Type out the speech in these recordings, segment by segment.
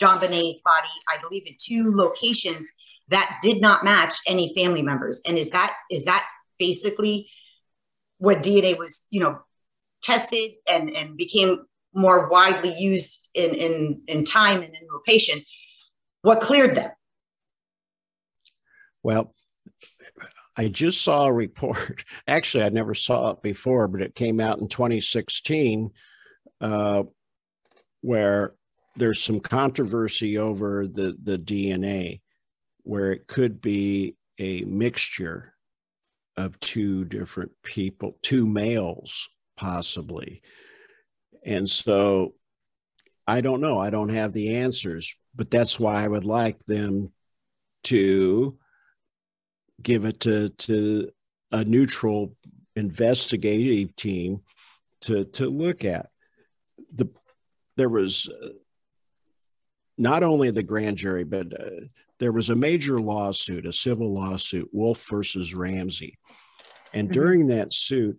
JonBenét's body, I believe, in two locations that did not match any family members. And is that is that basically what DNA was, you know, tested and and became more widely used in in in time and in location? What cleared them? Well, I just saw a report. Actually, I never saw it before, but it came out in 2016, uh, where there's some controversy over the the DNA, where it could be a mixture of two different people, two males possibly, and so I don't know. I don't have the answers, but that's why I would like them to give it to to a neutral investigative team to to look at the there was uh, not only the grand jury but uh, there was a major lawsuit a civil lawsuit wolf versus ramsey and mm-hmm. during that suit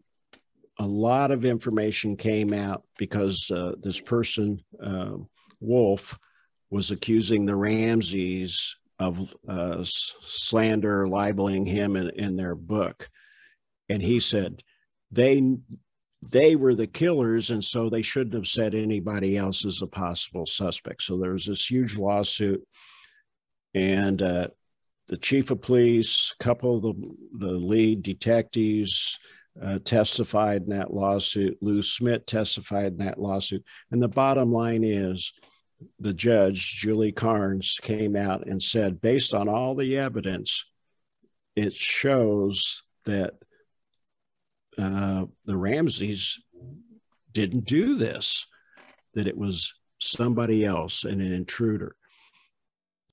a lot of information came out because uh, this person uh, wolf was accusing the ramseys of uh, slander, libeling him in, in their book. And he said they they were the killers, and so they shouldn't have said anybody else as a possible suspect. So there was this huge lawsuit, and uh, the chief of police, a couple of the, the lead detectives uh, testified in that lawsuit. Lou Smit testified in that lawsuit. And the bottom line is the judge, Julie Carnes, came out and said, based on all the evidence, it shows that uh, the Ramseys didn't do this, that it was somebody else and an intruder.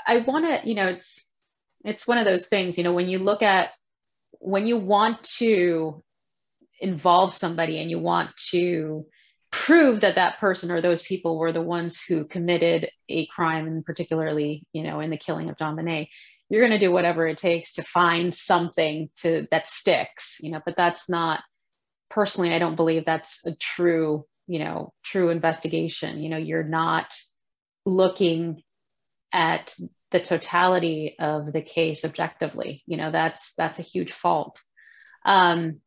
I want to, you know, it's it's one of those things, you know, when you look at when you want to involve somebody and you want to prove that that person or those people were the ones who committed a crime and particularly you know in the killing of JonBenét you're going to do whatever it takes to find something to that sticks you know but that's not personally i don't believe that's a true you know true investigation. You know you're not looking at the totality of the case objectively. You know that's that's a huge fault. Um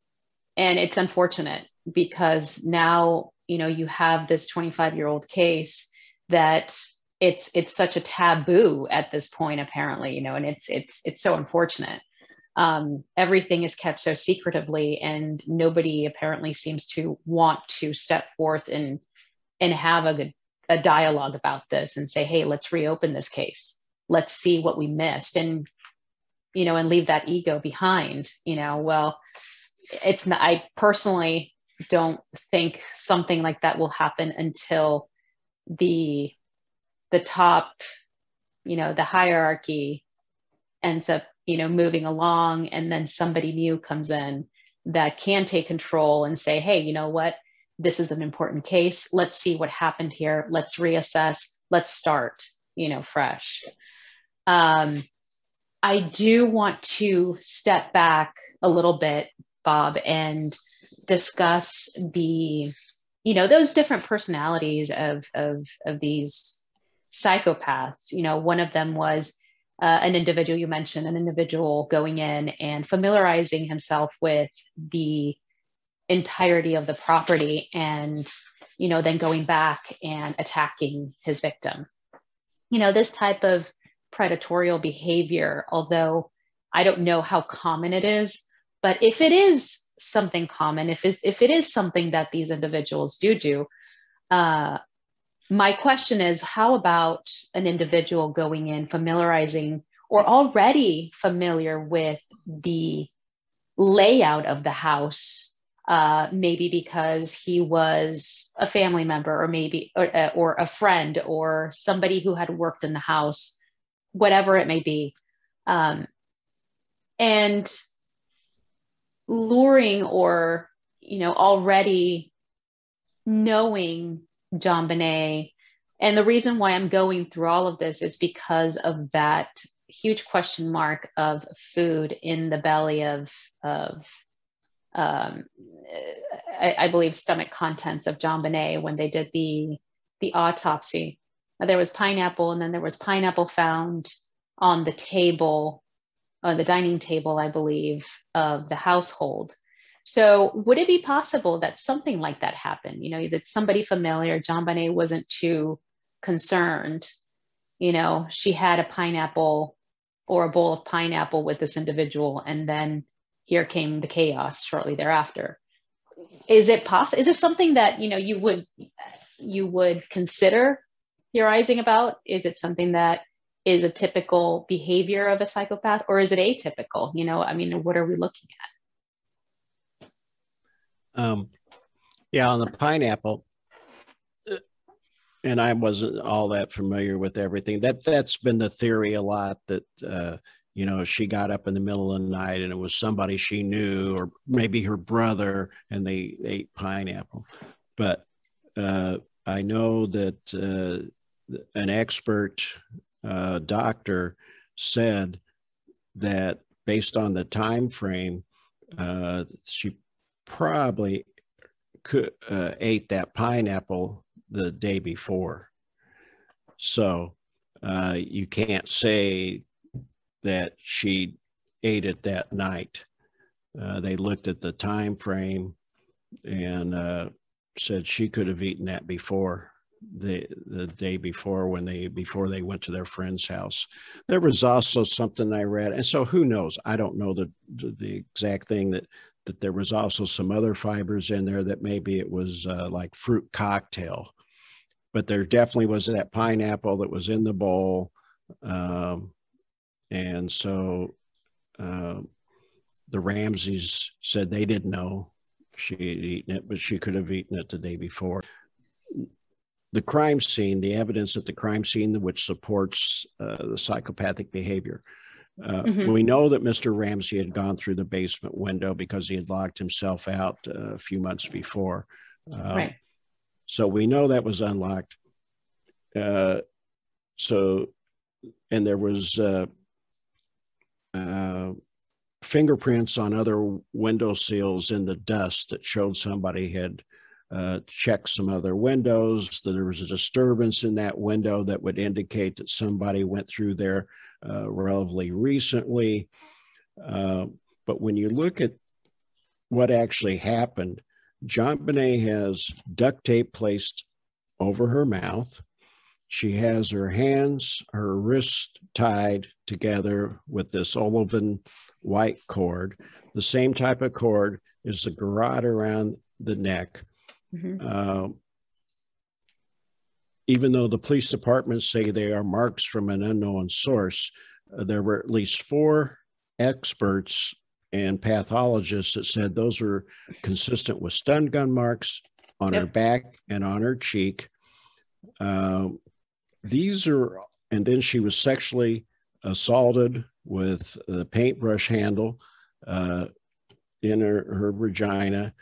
and it's unfortunate because now you know you have this 25 year old case that it's it's such a taboo at this point apparently you know and it's it's it's so unfortunate. Um, everything is kept so secretively and nobody apparently seems to want to step forth and and have a good a dialogue about this and say hey let's reopen this case. Let's see what we missed. And you know and leave that ego behind you know. Well it's not i personally don't think something like that will happen until the the top you know the hierarchy ends up you know moving along and then somebody new comes in that can take control and say hey you know what? This is an important case. Let's see what happened here. Let's reassess. Let's start you know fresh. Um, i do want to step back a little bit bob and discuss the you know those different personalities of of of these psychopaths. You know one of them was uh, an individual you mentioned an individual going in and familiarizing himself with the entirety of the property and you know then going back and attacking his victim. You know this type of predatorial behavior although i don't know how common it is but if it is something common, if if it is something that these individuals do do, uh, my question is, how about an individual going in, familiarizing, or already familiar with the layout of the house? Uh, maybe because he was a family member, or maybe or, uh, or a friend, or somebody who had worked in the house, whatever it may be. Um, and luring or you know already knowing JonBenét and the reason why i'm going through all of this is because of that huge question mark of food in the belly of of um, I, I, believe stomach contents of JonBenét when they did the the autopsy, there was pineapple, and then there was pineapple found on the table, on the dining table, I believe, of the household. So, would it be possible that something like that happened? You know, that somebody familiar, JonBenét wasn't too concerned. You know, she had a pineapple or a bowl of pineapple with this individual, and then here came the chaos shortly thereafter. Is it possible? Is this something that you know you would you would consider theorizing about? Is it something that is a typical behavior of a psychopath, or is it atypical? You know, I mean, what are we looking at? Um, yeah, on the pineapple, uh, and I wasn't all that familiar with everything. That that's been the theory a lot that uh, you know she got up in the middle of the night and it was somebody she knew or maybe her brother and they ate pineapple. But uh, I know that uh, an expert uh, doctor said that based on the time frame, uh, she probably could uh, ate that pineapple the day before. So uh, you can't say that she ate it that night. Uh, they looked at the time frame and uh, said she could have eaten that before the the day before when they before they went to their friend's house. There was also something I read, and so who knows? I don't know the the, the exact thing that that there was also some other fibers in there that maybe it was uh, like fruit cocktail, but there definitely was that pineapple that was in the bowl, um, and so uh, the Ramseys said they didn't know she had eaten it, but she could have eaten it the day before the crime scene, the evidence at the crime scene which supports uh, the psychopathic behavior. Uh, mm-hmm. We know that Mr. Ramsey had gone through the basement window because he had locked himself out uh, a few months before. Uh, right. So we know that was unlocked. Uh, so, and there was uh, fingerprints on other window seals in the dust that showed somebody had uh, check some other windows, that there was a disturbance in that window that would indicate that somebody went through there relatively recently. Uh, but when you look at what actually happened, John JonBenét has duct tape placed over her mouth. She has her hands, her wrists tied together with this olefin white cord. The same type of cord is the garrote around the neck. Mm-hmm. Uh, even though the police departments say they are marks from an unknown source, uh, there were at least four experts and pathologists that said those are consistent with stun gun marks on yep. her back and on her cheek. Uh, these are, and then she was sexually assaulted with the paintbrush handle uh, in her, her vagina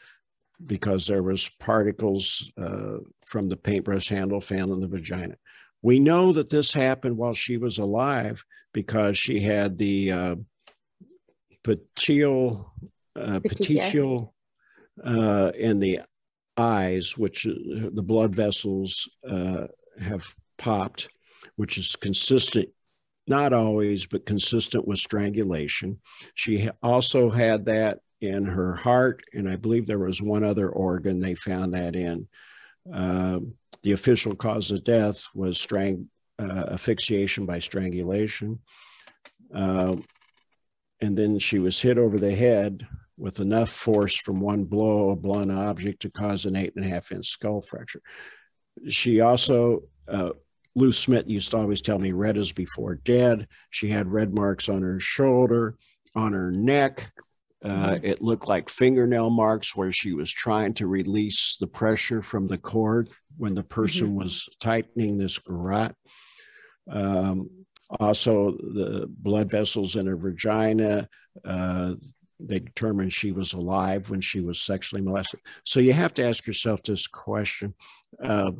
because there was particles uh, from the paintbrush handle found in the vagina. We know that this happened while she was alive because she had the uh, peteal, uh, petechial uh, in the eyes, which uh, the blood vessels uh, have popped, which is consistent, not always, but consistent with strangulation. She also had that in her heart, and I believe there was one other organ they found that in. Uh, the official cause of death was strang- uh, asphyxiation by strangulation. Uh, and then she was hit over the head with enough force from one blow, a blunt object, to cause an eight and a half inch skull fracture. She also, uh, Lou Smit used to always tell me, red is before dead. She had red marks on her shoulder, on her neck, uh, mm-hmm. it looked like fingernail marks where she was trying to release the pressure from the cord when the person mm-hmm. was tightening this garrote. Um, also, the blood vessels in her vagina, uh, they determined she was alive when she was sexually molested. So you have to ask yourself this question uh,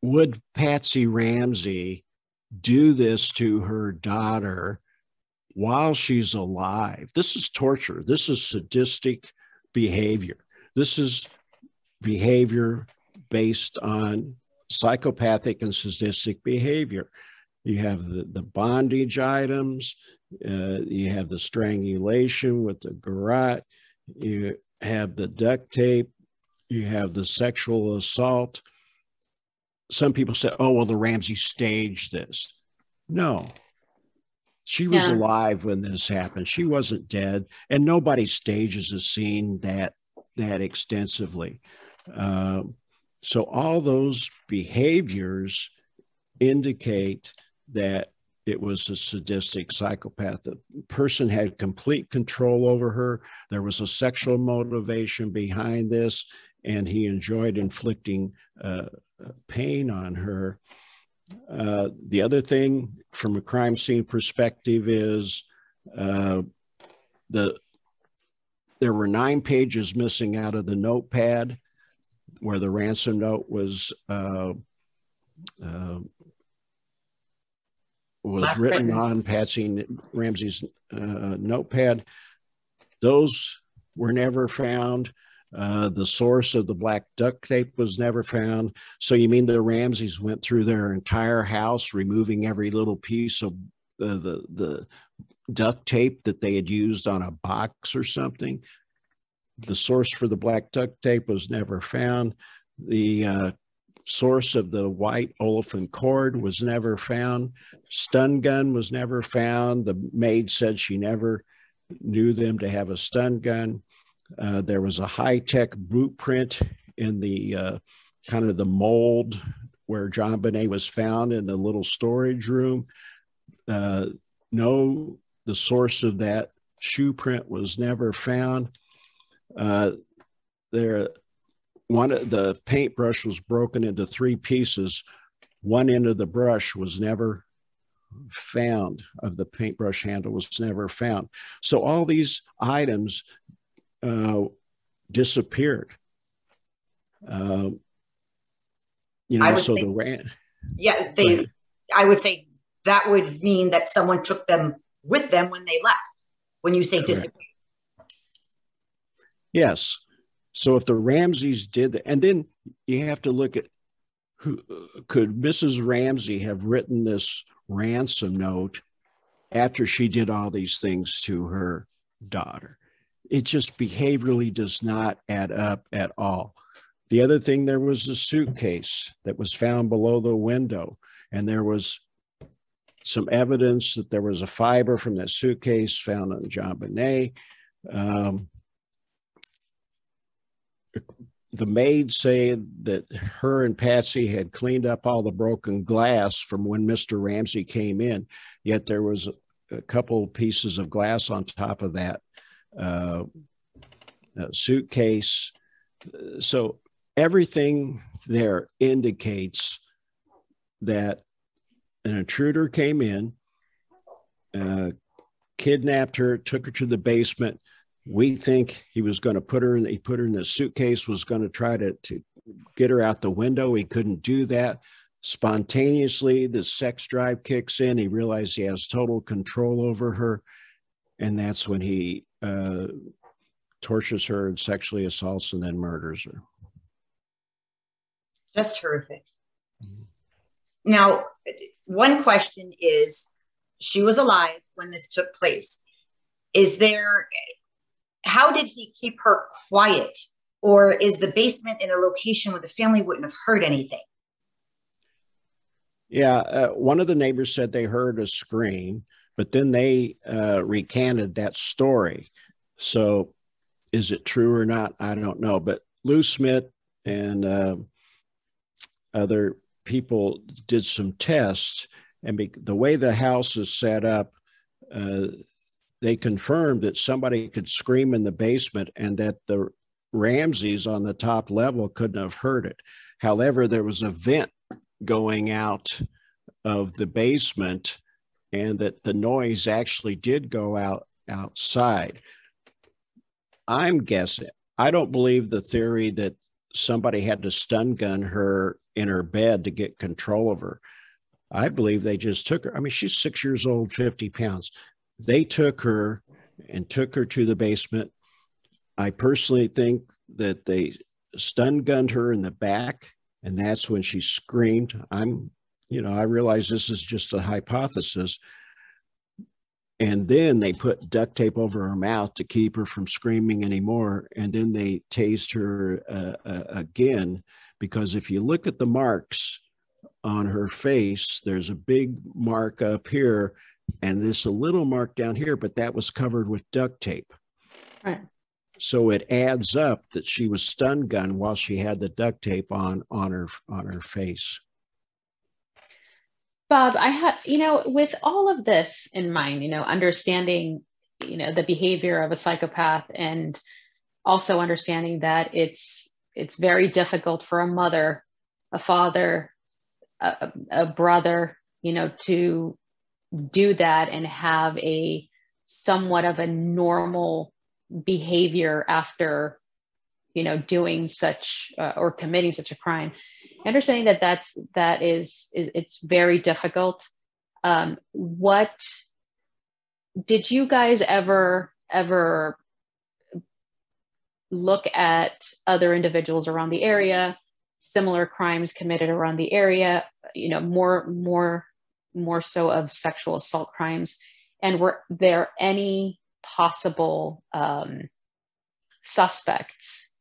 Would Patsy Ramsey do this to her daughter while she's alive. This is torture. This is sadistic behavior. This is behavior based on psychopathic and sadistic behavior. You have the, the bondage items, uh, you have the strangulation with the garrote, you have the duct tape, you have the sexual assault. Some people say, oh, well, the Ramsey staged this. No, she was yeah. alive when this happened. She wasn't dead, and nobody stages a scene that that extensively. Uh, so all those behaviors indicate that it was a sadistic psychopath. The person had complete control over her. There was a sexual motivation behind this, and he enjoyed inflicting uh, pain on her. Uh, the other thing from a crime scene perspective is uh, the there were nine pages missing out of the notepad where the ransom note was uh, uh, was written on Patsy Ramsey's uh, notepad. Those were never found. Uh, the source of the black duct tape was never found. So you mean the Ramseys went through their entire house, removing every little piece of the the, the duct tape that they had used on a box or something? The source for the black duct tape was never found. The uh, source of the white olefin cord was never found. Stun gun was never found. The maid said she never knew them to have a stun gun. Uh, there was a Hi-Tec blueprint in the uh, kind of the mold where JonBenét was found in the little storage room. Uh, no, the source of that shoe print was never found. Uh, there, one of the paintbrush was broken into three pieces. One end of the brush was never found of the paintbrush handle was never found. So all these items uh, disappeared. Uh, you know, so say, the ran. Yeah, they. I would say that would mean that someone took them with them when they left. When you say Correct. disappeared. Yes. So if the Ramseys did that, and then you have to look at who could Mrs. Ramsey have written this ransom note after she did all these things to her daughter? It just behaviorally does not add up at all. The other thing, there was a suitcase that was found below the window, and there was some evidence that there was a fiber from that suitcase found on JonBenét. Um, the maid said that her and Patsy had cleaned up all the broken glass from when Mr. Ramsey came in, yet there was a couple pieces of glass on top of that uh, suitcase. So everything there indicates that an intruder came in, uh, kidnapped her, took her to the basement. We think he was going to put her in. He put her in the suitcase. Was going to try to to get her out the window. He couldn't do that. Spontaneously, the sex drive kicks in. He realized he has total control over her, and that's when he uh, tortures her and sexually assaults and then murders her. Just horrific. Mm-hmm. Now, one question is she was alive when this took place. Is there, how did he keep her quiet? Or is the basement in a location where the family wouldn't have heard anything? Yeah, uh, one of the neighbors said they heard a scream, but then they uh, recanted that story. So, is it true or not? I don't know. But Lou Smit and uh, other people did some tests, and be- the way the house is set up, uh, they confirmed that somebody could scream in the basement and that the Ramseys on the top level couldn't have heard it. However, there was a vent going out of the basement, and that the noise actually did go out outside. I'm guessing. I don't believe the theory that somebody had to stun gun her in her bed to get control of her. I believe they just took her. I mean, she's six years old, 50 pounds. They took her and took her to the basement. I personally think that they stun gunned her in the back And that's when she screamed. I'm, you know, I realize this is just a hypothesis. And then they put duct tape over her mouth to keep her from screaming anymore. And then they tased her uh, uh, again, because if you look at the marks on her face, there's a big mark up here and this a little mark down here, but that was covered with duct tape. Right. So it adds up that she was stun gun while she had the duct tape on on her on her face. Bob, I have, you know, with all of this in mind, you know, understanding, you know, the behavior of a psychopath and also understanding that it's it's very difficult for a mother, a father, a, a brother, you know, to do that and have a somewhat of a normal behavior after you know doing such uh, or committing such a crime understanding that that's that is is it's very difficult um what did you guys ever ever look at other individuals around the area similar crimes committed around the area you know more more more so of sexual assault crimes and were there any possible um, suspects?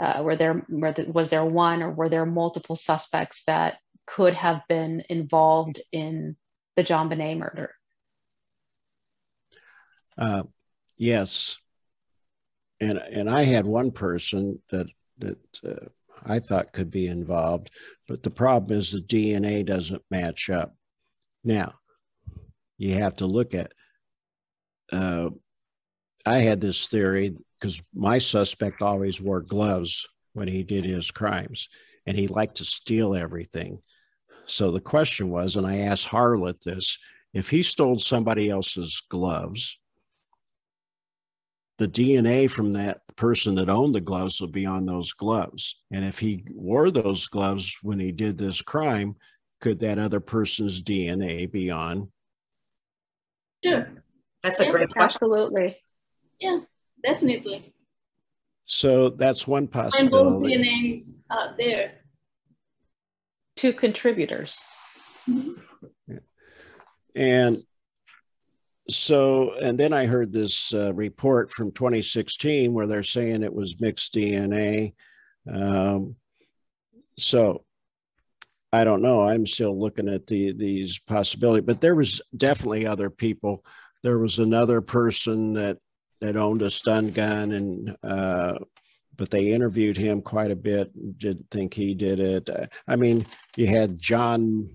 Uh, were there was there one or were there multiple suspects that could have been involved in the JonBenét murder? Uh, yes, and and I had one person that that uh, I thought could be involved, but the problem is the DNA doesn't match up. Now, you have to look at uh, I had this theory because my suspect always wore gloves when he did his crimes and he liked to steal everything. So the question was, and I asked Harley this if he stole somebody else's gloves, the DNA from that person that owned the gloves would be on those gloves. And if he wore those gloves when he did this crime, could that other person's DNA be on? Sure. That's a yeah, great question. Absolutely. Yeah, definitely. So that's one possibility. And both names are there. Two contributors. Mm-hmm. Yeah. And so, and then I heard this uh, report from 2016 where they're saying it was mixed DNA. Um, so I don't know. I'm still looking at the these possibilities, but there was definitely other people. There was another person that that owned a stun gun and uh, but they interviewed him quite a bit didn't think he did it. I mean you had john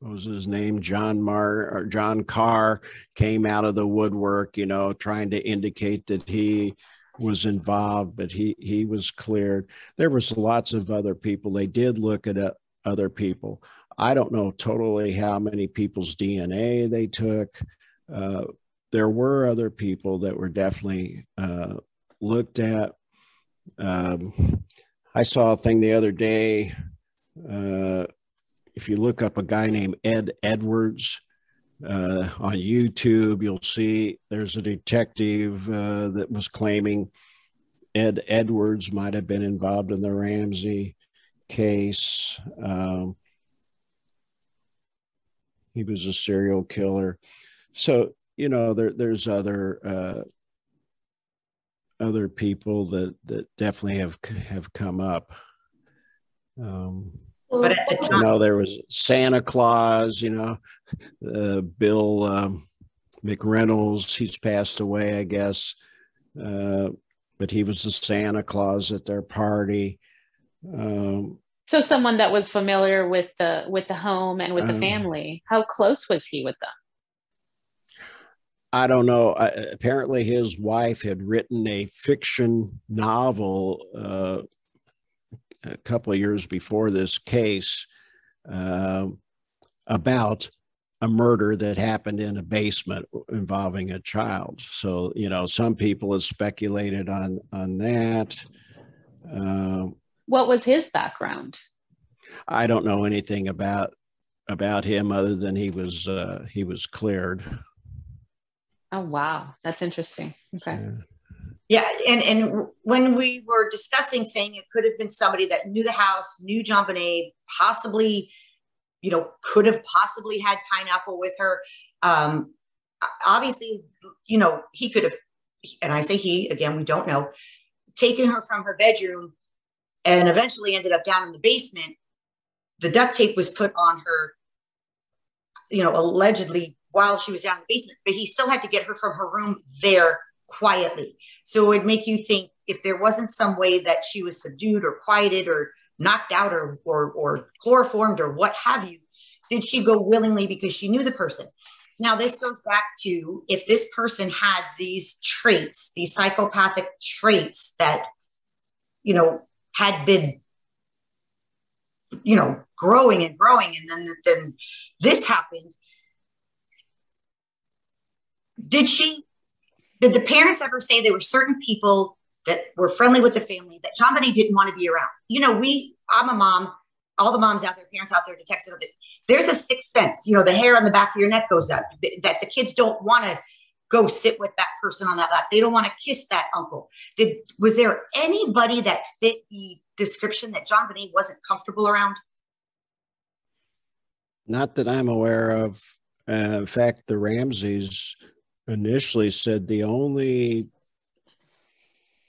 what was his name? John mar or john karr came out of the woodwork you know trying to indicate that he was involved but he he was cleared. There was lots of other people. They did look at uh, other people. I don't know totally how many people's dna they took uh, there were other people that were definitely uh, looked at. Um, I saw a thing the other day. Uh, if you look up a guy named Ed Edwards uh, on YouTube, you'll see there's a detective uh, that was claiming Ed Edwards might have been involved in the Ramsey case. Um, he was a serial killer. So you know there there's other uh, other people that that definitely have have come up. Um, but at the time, you know, there was Santa Claus. You know, uh, Bill um, McReynolds. He's passed away, I guess. Uh, but he was the Santa Claus at their party. Um, so someone that was familiar with the with the home and with the um, family. How close was he with them? I don't know. I, apparently, his wife had written a fiction novel uh, a couple of years before this case uh, about a murder that happened in a basement involving a child. So, you know, some people have speculated on on that. Uh, what was his background? I don't know anything about about him other than he was uh, he was cleared. Oh wow, that's interesting. Okay. Yeah, and and when we were discussing saying it could have been somebody that knew the house, knew JonBenét, possibly, you know, could have possibly had pineapple with her. Um, obviously, you know, he could have, and I say he again, we don't know, taken her from her bedroom and eventually ended up down in the basement. The duct tape was put on her, you know, allegedly while she was down in the basement, but he still had to get her from her room there quietly. So it would make you think if there wasn't some way that she was subdued or quieted or knocked out or or or chloroformed or what have you, did she go willingly because she knew the person? Now this goes back to if this person had these traits, these psychopathic traits that you know had been you know growing and growing and then then this happens did she did the parents ever say there were certain people that were friendly with the family that JonBenét didn't want to be around? You know, we, I'm a mom, all the moms out there, parents out there, detectives, there's a sixth sense, you know, the hair on the back of your neck goes up, that the kids don't want to go sit with that person on that lap. They don't want to kiss that uncle. Did was there anybody that fit the description that JonBenét wasn't comfortable around? Not that I'm aware of. Uh, in fact, the Ramseys initially said the only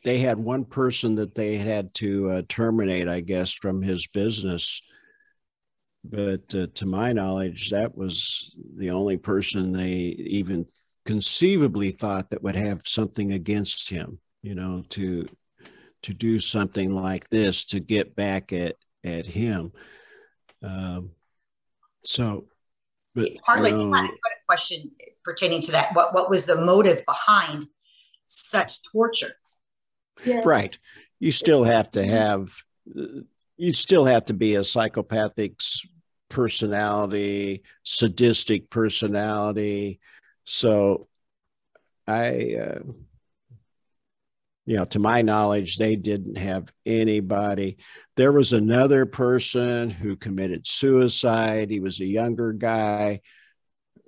they had one person that they had to uh, terminate, I guess, from his business. But uh, to my knowledge, that was the only person they even conceivably thought that would have something against him. You know, to to do something like this to get back at at him. Um, so, but Harley, you know, question pertaining to that. What what was the motive behind such torture? Yeah. Right. You still have to have you still have to be a psychopathic personality, sadistic personality. So I uh, you know, to my knowledge, they didn't have anybody. There was another person who committed suicide. He was a younger guy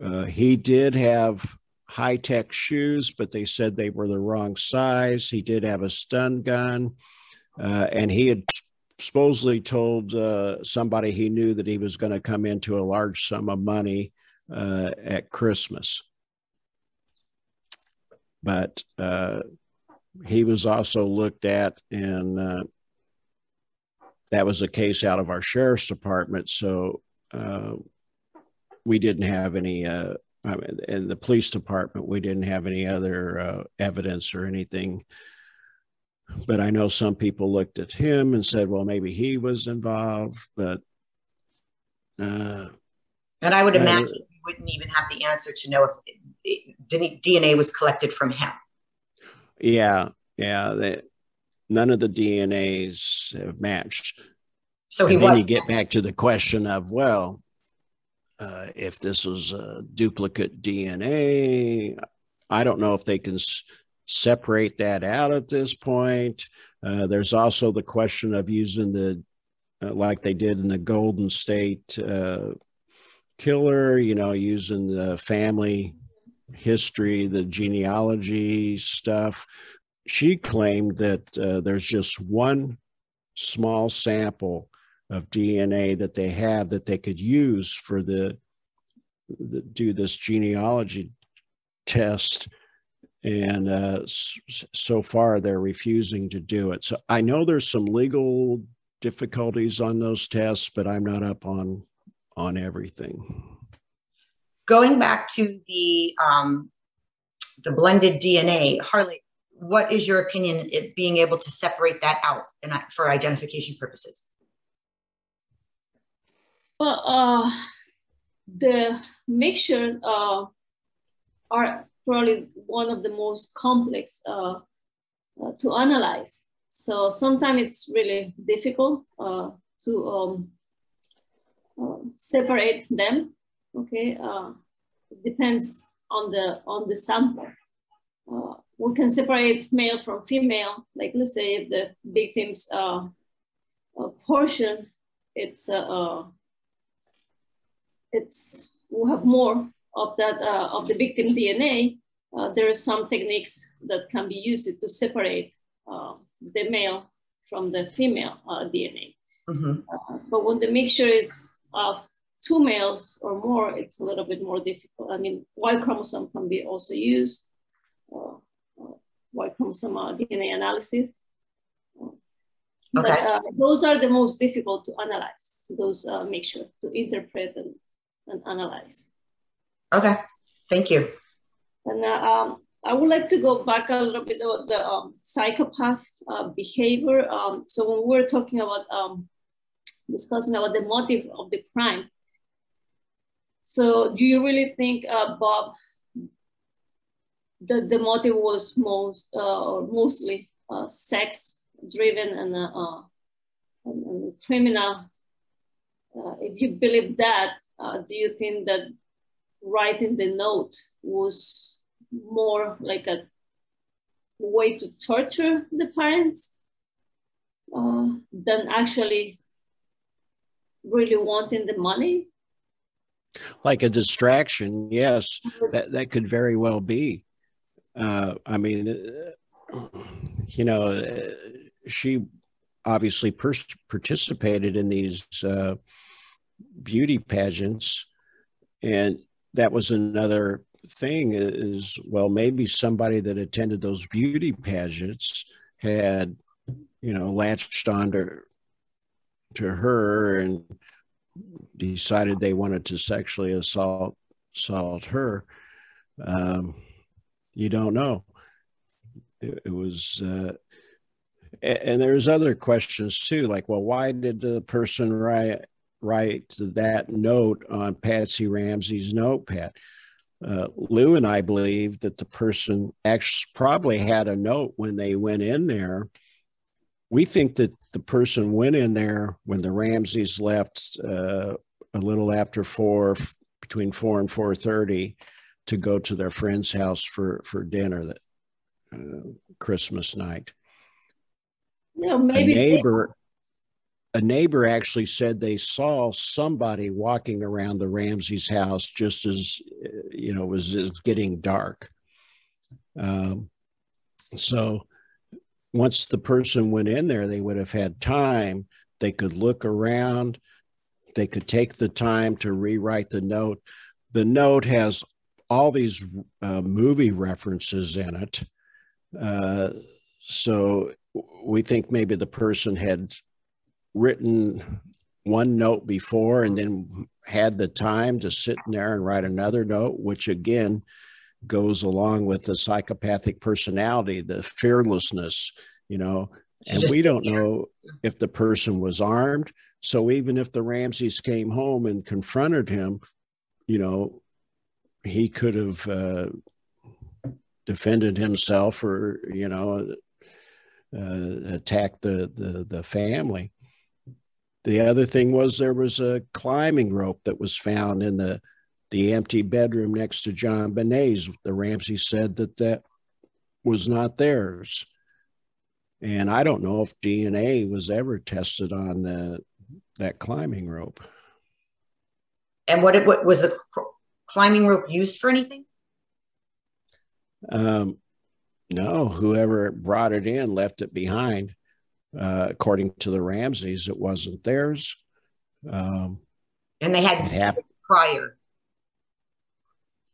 uh, he did have Hi-Tec shoes, but they said they were the wrong size. He did have a stun gun, uh, and he had supposedly told uh, somebody he knew that he was going to come into a large sum of money uh, at Christmas. But uh, he was also looked at, and uh, that was a case out of our sheriff's department. So we didn't have any uh, I mean, in the police department we didn't have any other uh, evidence or anything. But i know some people looked at him and said well maybe he was involved but uh, and i would imagine uh, you wouldn't even have the answer to know if dna was collected from him. Yeah yeah they, none of the dnas have matched. So he and then you get back to the question of well uh, if this is a duplicate DNA. I don't know if they can s- separate that out at this point. Uh, there's also the question of using the, uh, like they did in the Golden State uh, Killer, you know, using the family history, the genealogy stuff. She claimed that uh, there's just one small sample of DNA that they have that they could use for the, the do this genealogy test. And uh, so far, they're refusing to do it. So I know there's some legal difficulties on those tests, but I'm not up on on everything. Going back to the um, the blended DNA, Harley, what is your opinion it being able to separate that out and for identification purposes? Well, uh, the mixtures uh, are probably one of the most complex uh, uh to analyze. So sometimes it's really difficult uh, to um, uh, separate them. Okay, depends on the on the sample. we can separate male from female. Like let's say if the victim's portion, it's uh, it's we have more of that uh, of the victim DNA. uh, there are some techniques that can be used to separate uh, the male from the female uh, DNA. Mm-hmm. Uh, but when the mixture is of two males or more, it's a little bit more difficult. I mean, Y chromosome can be also used, uh, Y chromosome DNA analysis. Okay. But uh, those are the most difficult to analyze, those uh, make to interpret and, and analyze. Okay, thank you. And uh, um, I would like to go back a little bit about the um, psychopath uh, behavior. Um, so when we are talking about um, discussing about the motive of the crime, so do you really think, uh, Bob, that the motive was most uh, mostly uh, sex driven and, uh, and, and criminal? Uh, if you believe that, uh, do you think that writing the note was more like a way to torture the parents uh, than actually really wanting the money? Like a distraction, yes, that, that could very well be. Uh, I mean, uh, you know, uh, she obviously per- participated in these uh, beauty pageants, and that was another thing is well maybe somebody that attended those beauty pageants had you know latched onto to her and decided they wanted to sexually assault assault her. Um, you don't know. It, it was uh, and there's other questions too like well why did the person write write that note on patsy ramsey's notepad uh, lou and i believe that the person actually probably had a note when they went in there we think that the person went in there when the ramseys left uh, a little after four between four and four thirty to go to their friend's house for for dinner that uh, christmas night no, maybe a neighbor. A neighbor actually said they saw somebody walking around the Ramsey's house just as you know was, was getting dark. Um, so once the person went in there, they would have had time. They could look around. They could take the time to rewrite the note. The note has all these uh, movie references in it. Uh, so we think maybe the person had written one note before and then had the time to sit in there and write another note, which again goes along with the psychopathic personality, the fearlessness, you know. And we don't know if the person was armed. So even if the Ramseys came home and confronted him, you know, he could have uh, defended himself or, you know, uh, attack the, the, the family. The other thing was there was a climbing rope that was found in the the empty bedroom next to JonBenét's. The Ramsey said that that was not theirs, and I don't know if DNA was ever tested on the, that climbing rope. And what, it, what was the climbing rope used for anything? Um, no, whoever brought it in left it behind. Uh, according to the Ramseys, it wasn't theirs. Um, and they had happened prior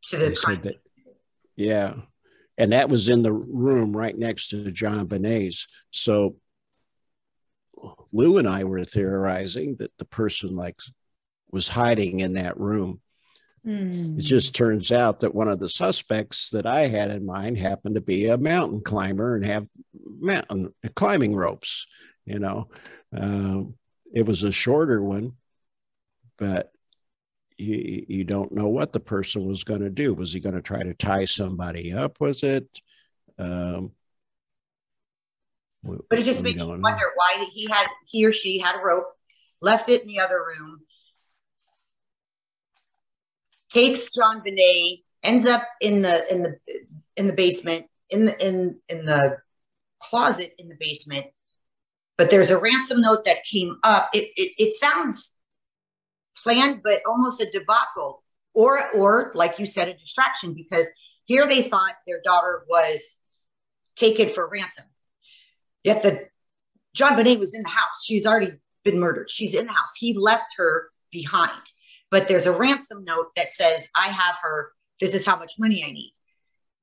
to the time. That, yeah. And that was in the room right next to JonBenét's. So Lou and I were theorizing that the person like was hiding in that room Mm. It just turns out that one of the suspects that I had in mind happened to be a mountain climber and have mountain climbing ropes. You know, uh, it was a shorter one, but you, you don't know what the person was going to do. Was he going to try to tie somebody up? Was it? Um, but it just makes you wonder why he had he or she had a rope, left it in the other room, takes JonBenét, ends up in the in the in the basement, in the in in the closet in the basement. But there's a ransom note that came up. It it, it sounds planned, but almost a debacle, or or like you said, a distraction because Here they thought their daughter was taken for ransom. Yet the JonBenét was in the house. She's already been murdered. She's in the house. He left her behind. But there's a ransom note that says, I have her. This is how much money I need.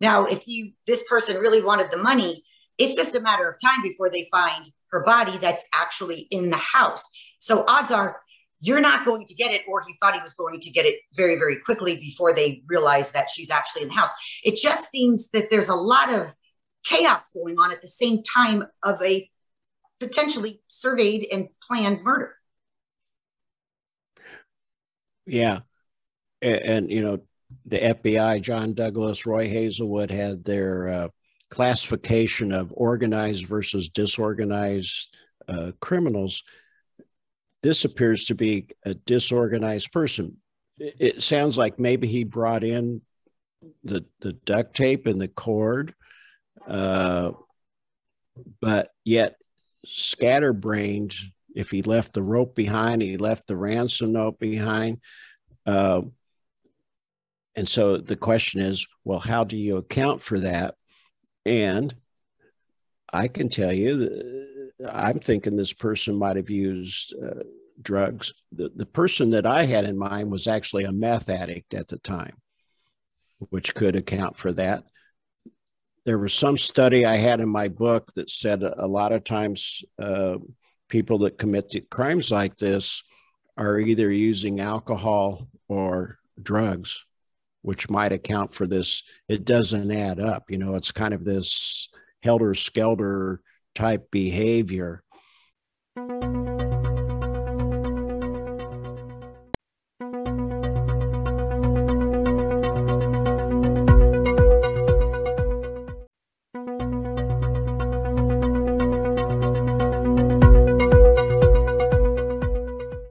Now, if you this person really wanted the money, it's just a matter of time before they find her body that's actually in the house. So odds are you're not going to get it, or he thought he was going to get it very, very quickly before they realize that she's actually in the house. It just seems that there's a lot of chaos going on at the same time of a potentially surveyed and planned murder. Yeah. And, and, you know, the FBI, John Douglas, Roy Hazelwood had their uh, classification of organized versus disorganized uh, criminals. This appears to be a disorganized person. It, sounds like maybe he brought in the, the duct tape and the cord, uh, but yet scatterbrained. If he left the rope behind, he left the ransom note behind. Uh, and so the question is, well, how do you account for that? And I can tell you, I'm thinking this person might have used uh, drugs. The, the person that I had in mind was actually a meth addict at the time, which could account for that. There was some study I had in my book that said a lot of times uh, people that commit crimes like this are either using alcohol or drugs which might account for this. It doesn't add up. You know, it's kind of this helter skelter type behavior.